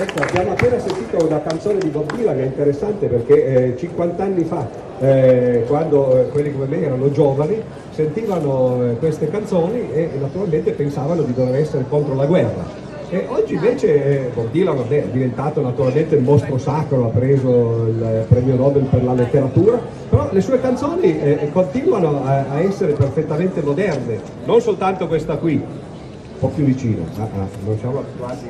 Ecco, abbiamo appena sentito una canzone di Bob Dylan è interessante perché eh, 50 anni fa, eh, quando eh, quelli come me erano giovani, sentivano eh, queste canzoni e naturalmente pensavano di dover essere contro la guerra. E oggi invece eh, Bob Dylan vabbè, è diventato naturalmente il mostro sacro, ha preso il premio Nobel per la letteratura, però le sue canzoni eh, continuano a, a, essere perfettamente moderne, non soltanto questa qui, un po' più vicino, ah, ah, non siamo abituati.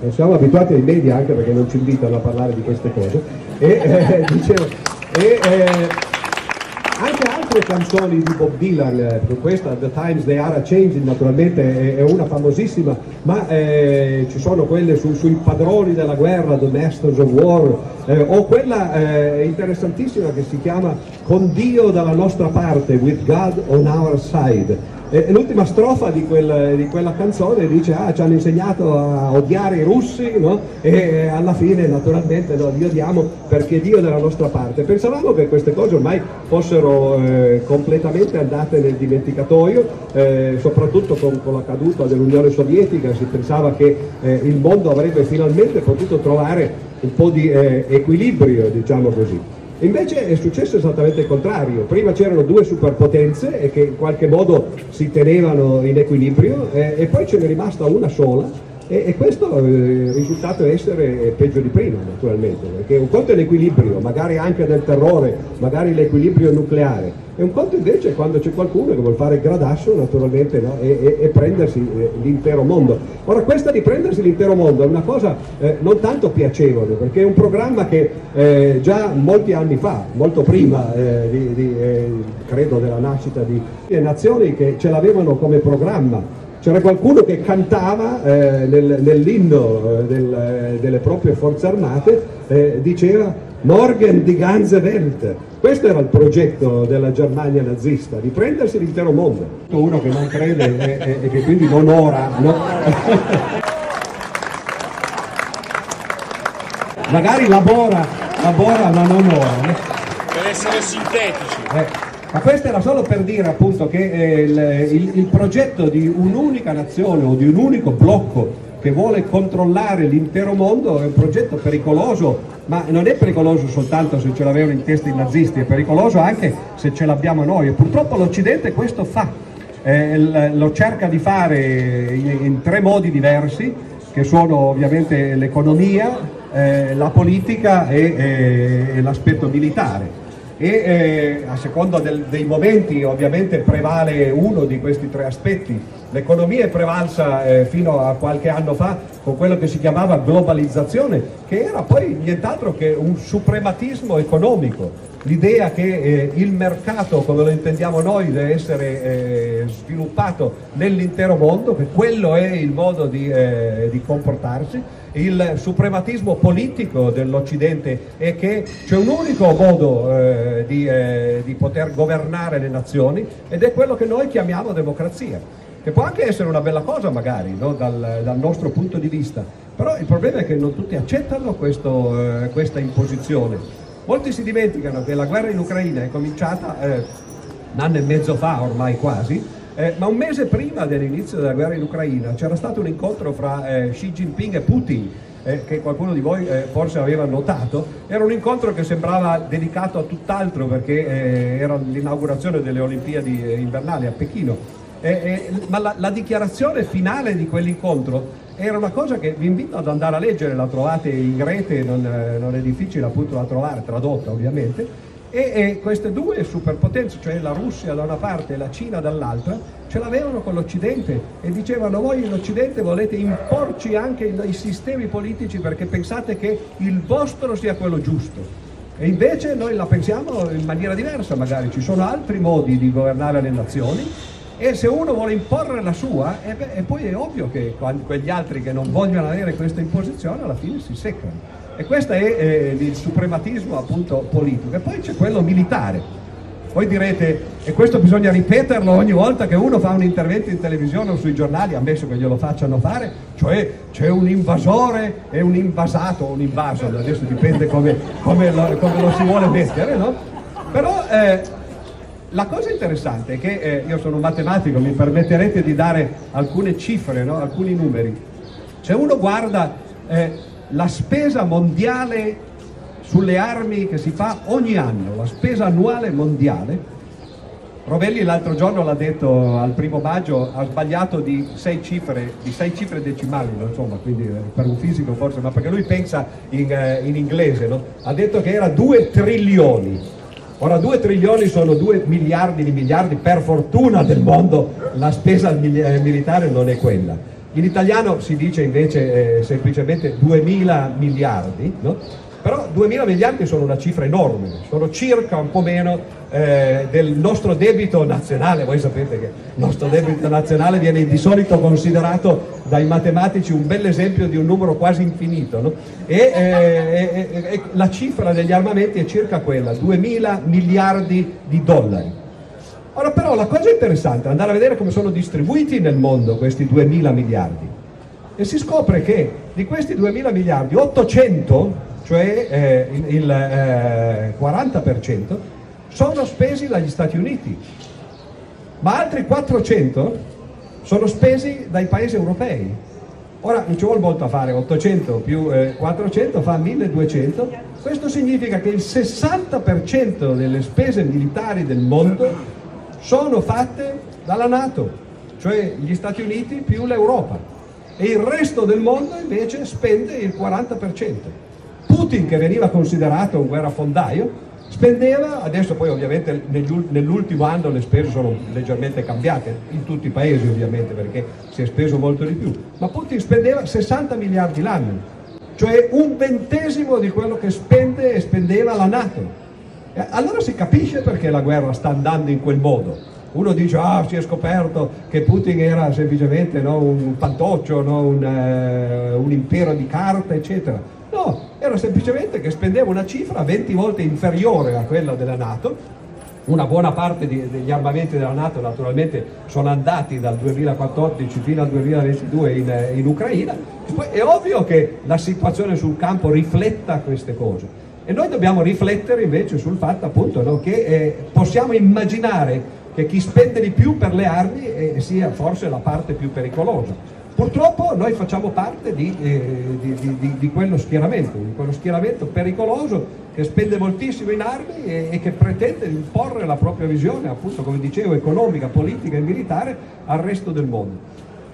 Non siamo abituati ai media anche perché non ci invitano a parlare di queste cose. E, eh, dicevo, e eh, anche altre canzoni di Bob Dylan, eh, questa The Times They Are a Changing naturalmente è, una famosissima, ma eh, ci sono quelle su, sui padroni della guerra, The Masters of War, eh, o quella eh, interessantissima che si chiama Con Dio dalla nostra parte, With God on our side e l'ultima strofa di, quel, di, quella canzone dice ah ci hanno insegnato a odiare i russi no? e alla fine naturalmente no, li odiamo perché Dio è dalla nostra parte. Pensavamo che queste cose ormai fossero eh, completamente andate nel dimenticatoio, eh, soprattutto con, con, la caduta dell'Unione Sovietica si pensava che eh, il mondo avrebbe finalmente potuto trovare un po' di eh, equilibrio, diciamo così. Invece è successo esattamente il contrario, prima c'erano due superpotenze che in qualche modo si tenevano in equilibrio eh, e poi ce n'è rimasta una sola e, e questo eh, è risultato essere peggio di prima naturalmente, perché un conto è l'equilibrio, magari anche del terrore, magari l'equilibrio nucleare, e un conto invece è quando c'è qualcuno che vuole fare il gradasso naturalmente no? e, e, e, prendersi eh, l'intero mondo. Ora questa di prendersi l'intero mondo è una cosa eh, non tanto piacevole, perché è un programma che eh, già molti anni fa, molto prima eh, di, di, eh, credo della nascita di nazioni che ce l'avevano come programma c'era qualcuno che cantava eh, nel, nell'inno eh, del, eh, delle proprie forze armate, eh, diceva Morgen die ganze Welt. Questo era il progetto della Germania nazista, di prendersi l'intero mondo. Uno che non crede e, e, e che quindi non ora, no? magari labora, labora ma non ora. Per essere sintetici. Eh. Ma questo era solo per dire appunto che eh, il, il, il progetto di un'unica nazione o di un unico blocco che vuole controllare l'intero mondo è un progetto pericoloso, ma non è pericoloso soltanto se ce l'avevano in testa i nazisti, è pericoloso anche se ce l'abbiamo noi. E purtroppo l'Occidente questo fa, eh, lo cerca di fare in, in, tre modi diversi, che sono ovviamente l'economia, eh, la politica e, e, e l'aspetto militare e eh, a seconda del, dei momenti ovviamente prevale uno di questi tre aspetti. L'economia è prevalsa eh, fino a qualche anno fa con quello che si chiamava globalizzazione, che era poi nient'altro che un suprematismo economico, l'idea che eh, il mercato come lo intendiamo noi deve essere eh, sviluppato nell'intero mondo, che quello è il modo di, eh, di comportarsi il suprematismo politico dell'Occidente è che c'è un unico modo eh, di, eh, di poter governare le nazioni ed è quello che noi chiamiamo democrazia che può anche essere una bella cosa magari no? dal, dal, nostro punto di vista, però il problema è che non tutti accettano questo, eh, questa imposizione. Molti si dimenticano che la guerra in Ucraina è cominciata eh, un anno e mezzo fa ormai quasi, eh, ma un mese prima dell'inizio della guerra in Ucraina c'era stato un incontro fra eh, Xi Jinping e Putin, eh, che qualcuno di voi eh, forse aveva notato, era un incontro che sembrava dedicato a tutt'altro perché eh, era l'inaugurazione delle Olimpiadi eh, invernali a Pechino. ma la, la, dichiarazione finale di quell'incontro era una cosa che vi invito ad andare a leggere, la trovate in rete, non, non è difficile appunto da trovare, tradotta ovviamente, e, e, queste due superpotenze, cioè la Russia da una parte e la Cina dall'altra, ce l'avevano con l'Occidente e dicevano voi in Occidente volete imporci anche i sistemi politici perché pensate che il vostro sia quello giusto. E invece noi la pensiamo in maniera diversa magari, ci sono altri modi di governare le nazioni e se uno vuole imporre la sua, e, beh, e poi è ovvio che quegli altri che non vogliono avere questa imposizione alla fine si seccano. E questo è eh, il suprematismo appunto politico. E poi c'è quello militare. Voi direte, e questo bisogna ripeterlo ogni volta che uno fa un intervento in televisione o sui giornali, ammesso che glielo facciano fare, cioè c'è un invasore e un invasato, un invaso, adesso dipende come, come, lo, come lo, si vuole mettere, no? Però eh, la cosa interessante è che eh, io sono un matematico, mi permetterete di dare alcune cifre, no? alcuni numeri. Se uno guarda eh, la spesa mondiale sulle armi che si fa ogni anno, la spesa annuale mondiale, Rovelli l'altro giorno l'ha detto al primo maggio, ha sbagliato di sei cifre, di sei cifre decimali, no? insomma, quindi eh, per un fisico forse, ma perché lui pensa in, eh, in inglese, no? ha detto che era 2 trilioni. Ora 2 trilioni sono 2 miliardi di miliardi, per fortuna del mondo la spesa eh, militare non è quella. In italiano si dice invece eh, semplicemente 2000 miliardi, no? Però 2000 miliardi sono una cifra enorme, sono circa un po' meno eh, del nostro debito nazionale, voi sapete che il nostro debito nazionale viene di solito considerato dai matematici un bel esempio di un numero quasi infinito no? e, eh, e, la cifra degli armamenti è circa quella, 2000 miliardi di dollari. Ora però la cosa interessante è andare a vedere come sono distribuiti nel mondo questi 2000 miliardi e si scopre che di questi 2000 miliardi 800 cioè eh, il, eh, 40%, sono spesi dagli Stati Uniti, ma altri 400 sono spesi dai paesi europei. Ora non ci vuole molto a fare, 800 più eh, 400 fa 1200, questo significa che il 60% delle spese militari del mondo sono fatte dalla Nato, cioè gli Stati Uniti più l'Europa, e il resto del mondo invece spende il 40%. Putin che veniva considerato un guerrafondaio spendeva, adesso poi ovviamente nell'ultimo anno le spese sono leggermente cambiate, in tutti i paesi ovviamente perché si è speso molto di più, ma Putin spendeva 60 miliardi l'anno, cioè un ventesimo di quello che spende e spendeva la Nato. Allora si capisce perché la guerra sta andando in quel modo. Uno dice, ah, si è scoperto che Putin era semplicemente no, un pantoccio, no, un, uh, un impero di carta, eccetera. No, era semplicemente che spendeva una cifra 20 volte inferiore a quella della Nato. Una buona parte di, degli armamenti della Nato naturalmente sono andati dal 2014 fino al 2022 in, in Ucraina. Poi è ovvio che la situazione sul campo rifletta queste cose. E noi dobbiamo riflettere invece sul fatto appunto no, che eh, possiamo immaginare che chi spende di più per le armi eh, sia forse la parte più pericolosa. Purtroppo noi facciamo parte di, eh, di, di, di, quello schieramento, di quello schieramento pericoloso che spende moltissimo in armi e, e, che pretende di imporre la propria visione, appunto come dicevo, economica, politica e militare al resto del mondo.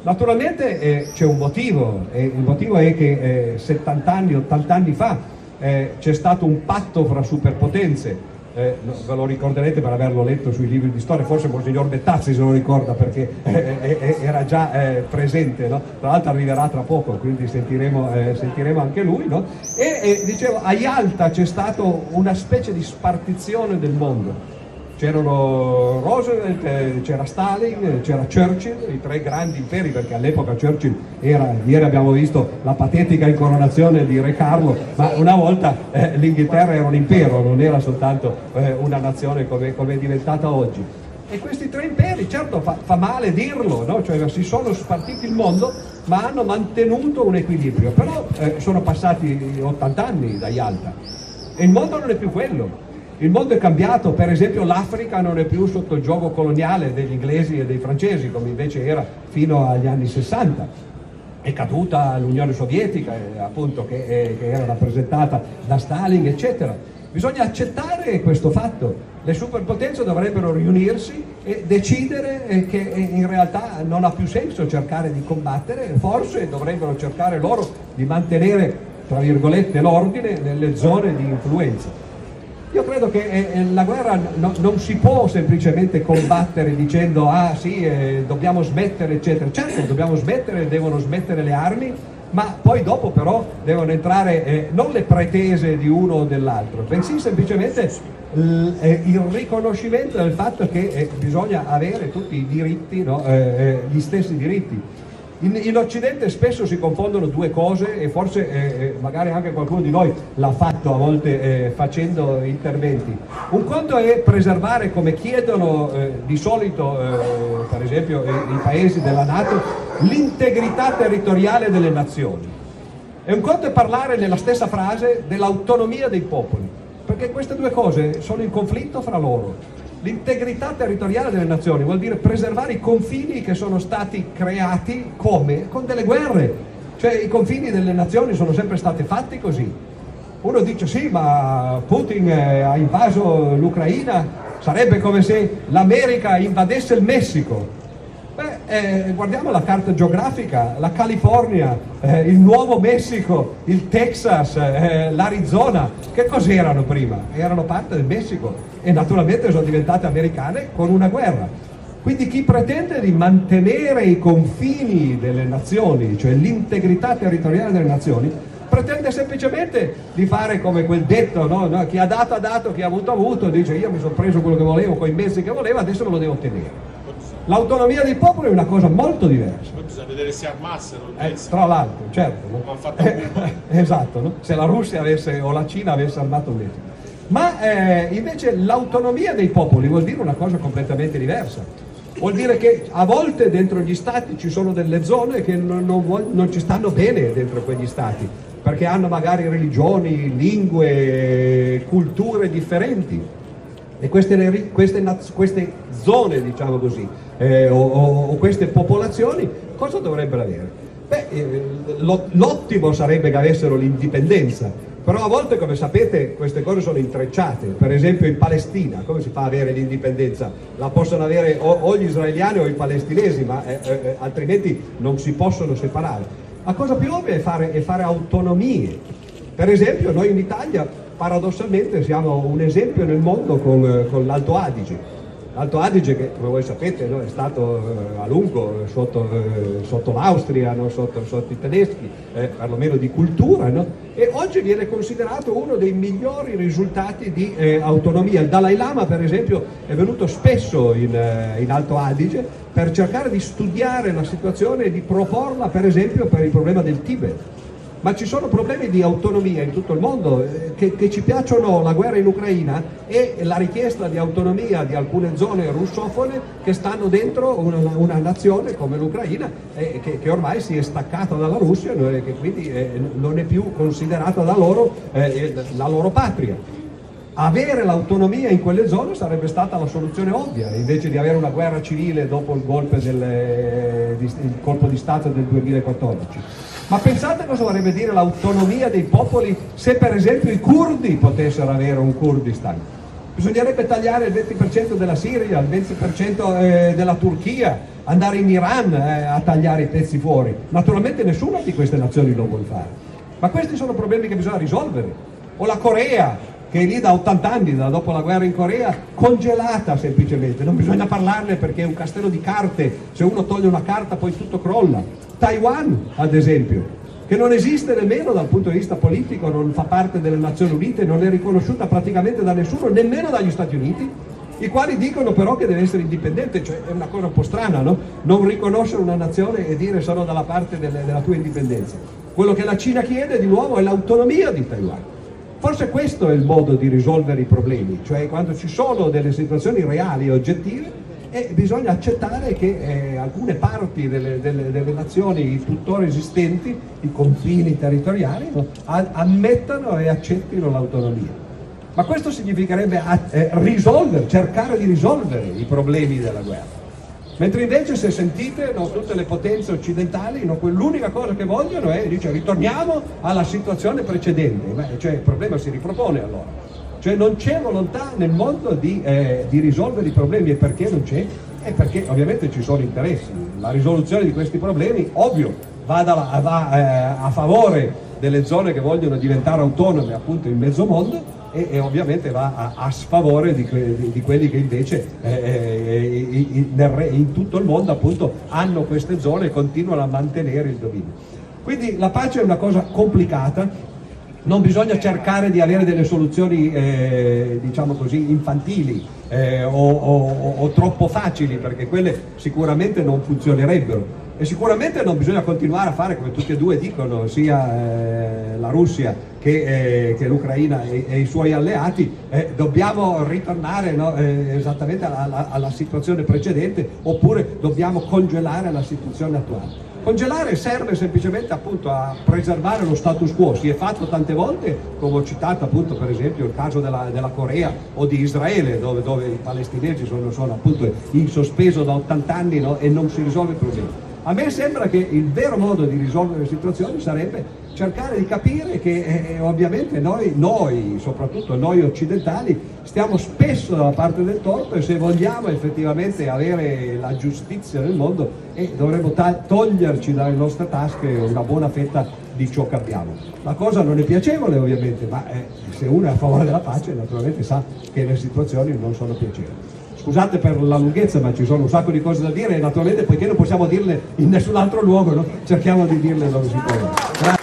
Naturalmente eh, c'è un motivo, e il motivo è che eh, 70 anni, 80 anni fa eh, c'è stato un patto fra superpotenze eh, ve lo ricorderete per averlo letto sui libri di storia, forse Monsignor Bettazzi se lo ricorda perché eh, eh, eh era già eh, presente, no? tra l'altro arriverà tra poco, quindi sentiremo, eh, sentiremo anche lui. No? E dicevo, a Yalta c'è stata una specie di spartizione del mondo c'erano Roosevelt, eh, c'era Stalin, eh, c'era Churchill, i tre grandi imperi, perché all'epoca Churchill era, ieri abbiamo visto la patetica incoronazione di Re Carlo, ma una volta eh, l'Inghilterra era un impero, non era soltanto eh, una nazione come, come, è diventata oggi. E questi tre imperi, certo fa, fa male dirlo, no? cioè, si sono spartiti il mondo, ma hanno mantenuto un equilibrio, però eh, sono passati 80 anni da Yalta e il mondo non è più quello il mondo è cambiato, per esempio l'Africa non è più sotto il gioco coloniale degli inglesi e dei francesi come invece era fino agli anni 60. È caduta l'Unione Sovietica, eh, appunto, che, eh, che era rappresentata da Stalin, eccetera. Bisogna accettare questo fatto. Le superpotenze dovrebbero riunirsi e decidere eh, che in realtà non ha più senso cercare di combattere, forse dovrebbero cercare loro di mantenere, tra virgolette, l'ordine nelle zone di influenza. Io credo che eh, eh, la guerra no, non si può semplicemente combattere dicendo ah sì, eh, dobbiamo smettere, eccetera. Certo, dobbiamo smettere, devono smettere le armi, ma poi dopo però devono entrare eh, non le pretese di uno o dell'altro, bensì semplicemente eh, il riconoscimento del fatto che eh, bisogna avere tutti i diritti, no? gli stessi diritti. In, in, Occidente spesso si confondono due cose e forse eh, eh, magari anche qualcuno di noi l'ha fatto a volte eh, facendo interventi. Un conto è preservare come chiedono eh, di solito, eh, per esempio i paesi della Nato, l'integrità territoriale delle nazioni. E un conto è parlare nella stessa frase dell'autonomia dei popoli, perché queste due cose sono in conflitto fra loro. L'integrità territoriale delle nazioni vuol dire preservare i confini che sono stati creati come? Con delle guerre. Cioè i confini delle nazioni sono sempre stati fatti così. Uno dice sì, ma Putin eh, ha invaso l'Ucraina, sarebbe come se l'America invadesse il Messico. Eh, guardiamo la carta geografica, la California, eh, il Nuovo Messico, il Texas, eh, l'Arizona, che cos'erano prima? Erano parte del Messico e naturalmente sono diventate americane con una guerra. Quindi chi pretende di mantenere i confini delle nazioni, cioè l'integrità territoriale delle nazioni, pretende semplicemente di fare come quel detto, no? No? chi ha dato ha dato, chi ha avuto ha avuto, dice io mi sono preso quello che volevo con i mezzi che volevo, adesso me lo devo ottenere. L'autonomia dei popoli è una cosa molto diversa. Poi bisogna vedere se armassero il Eh, tra l'altro, certo. no? Come fatto Cuba. esatto, no? se la Russia avesse, o la Cina avesse armato il Messico. Ma eh, invece l'autonomia dei popoli vuol dire una cosa completamente diversa. Vuol dire che a volte dentro gli stati ci sono delle zone che non, non non ci stanno bene dentro quegli stati, perché hanno magari religioni, lingue, culture differenti. E queste, queste queste zone, diciamo così, eh, o, o- queste popolazioni, cosa dovrebbero avere? Beh, eh, lo- l'ottimo sarebbe che avessero l'indipendenza, però a volte, come sapete, queste cose sono intrecciate. Per esempio in Palestina, come si fa ad avere l'indipendenza? La possono avere o, o gli israeliani o i palestinesi, ma eh, eh, eh, altrimenti non si possono separare. La cosa più ovvia è fare, è fare autonomie. Per esempio noi in Italia paradossalmente siamo un esempio nel mondo con, con l'Alto Adige. L'Alto Adige che come voi sapete no, è stato eh, a lungo eh, sotto, eh, sotto l'Austria, no, sotto, sotto i tedeschi, eh, perlomeno di cultura, no? e oggi viene considerato uno dei migliori risultati di eh, autonomia. Il Dalai Lama per esempio è venuto spesso in, eh, in Alto Adige per cercare di studiare la situazione e di proporla per esempio per il problema del Tibet. Ma ci sono problemi di autonomia in tutto il mondo, eh, che, che ci piacciono la guerra in Ucraina e la richiesta di autonomia di alcune zone russofone che stanno dentro una, una nazione come l'Ucraina, eh, che, che ormai si è staccata dalla Russia e che quindi eh, non è più considerata da loro eh, la loro patria. Avere l'autonomia in quelle zone sarebbe stata la soluzione ovvia, invece di avere una guerra civile dopo il, del, eh, il colpo di Stato del 2014. Ma pensate cosa vorrebbe dire l'autonomia dei popoli se per esempio i curdi potessero avere un Kurdistan. Bisognerebbe tagliare il 20% della Siria, il 20% eh, della Turchia, andare in Iran eh, a tagliare i pezzi fuori. Naturalmente nessuna di queste nazioni lo vuole fare. Ma questi sono problemi che bisogna risolvere. O la Corea, che è lì da 80 anni, da dopo la guerra in Corea, congelata semplicemente. Non bisogna parlarne perché è un castello di carte. Se uno toglie una carta poi tutto crolla. Taiwan, ad esempio, che non esiste nemmeno dal punto di vista politico, non fa parte delle Nazioni Unite, non è riconosciuta praticamente da nessuno, nemmeno dagli Stati Uniti, i quali dicono però che deve essere indipendente, cioè è una cosa un po' strana, no? Non riconoscere una nazione e dire sono dalla parte delle- della tua indipendenza. Quello che la Cina chiede di nuovo è l'autonomia di Taiwan. Forse questo è il modo di risolvere i problemi, cioè quando ci sono delle situazioni reali e oggettive e bisogna accettare che eh, alcune parti delle, delle- delle nazioni tuttora esistenti, i confini territoriali, ammettano e accettino l'autonomia. Ma questo significherebbe a- eh, risolvere, cercare di risolvere i problemi della guerra. Mentre invece se sentite no, tutte le potenze occidentali, no, quell'unica cosa che vogliono è, dice, ritorniamo alla situazione precedente, Beh, cioè il problema si ripropone allora. Cioè non c'è volontà nel mondo di, eh, di risolvere i problemi e perché non c'è? È perché ovviamente ci sono interessi. La risoluzione di questi problemi, ovvio, va, dalla- va, eh, a favore delle zone che vogliono diventare autonome appunto in mezzo mondo e, e ovviamente va a, a sfavore di, que- di- di quelli che invece eh, eh, in, nel in tutto il mondo appunto hanno queste zone e continuano a mantenere il dominio. Quindi la pace è una cosa complicata, non bisogna cercare di avere delle soluzioni eh, diciamo così infantili eh, o, o- o troppo facili perché quelle sicuramente non funzionerebbero e sicuramente non bisogna continuare a fare come tutti e due dicono sia eh, la Russia che eh, che l'Ucraina e, e, i suoi alleati, eh, dobbiamo ritornare no, eh, esattamente alla, alla, alla situazione precedente oppure dobbiamo congelare la situazione attuale. Congelare serve semplicemente appunto a preservare lo status quo, si è fatto tante volte, come ho citato appunto per esempio il caso della, della Corea o di Israele, dove, dove i palestinesi sono, sono, appunto in sospeso da 80 anni no, e non si risolve il problema. A me sembra che il vero modo di risolvere le situazioni sarebbe cercare di capire che eh, ovviamente noi, noi, soprattutto noi occidentali, stiamo spesso dalla parte del torto e se vogliamo effettivamente avere la giustizia nel mondo eh, dovremmo toglierci dalle nostre tasche una buona fetta di ciò che abbiamo. La cosa non è piacevole ovviamente, ma eh, se uno è a favore della pace naturalmente sa che le situazioni non sono piacevoli scusate per la lunghezza ma ci sono un sacco di cose da dire e naturalmente poiché non possiamo dirle in nessun altro luogo no? cerchiamo di dirle dove si può.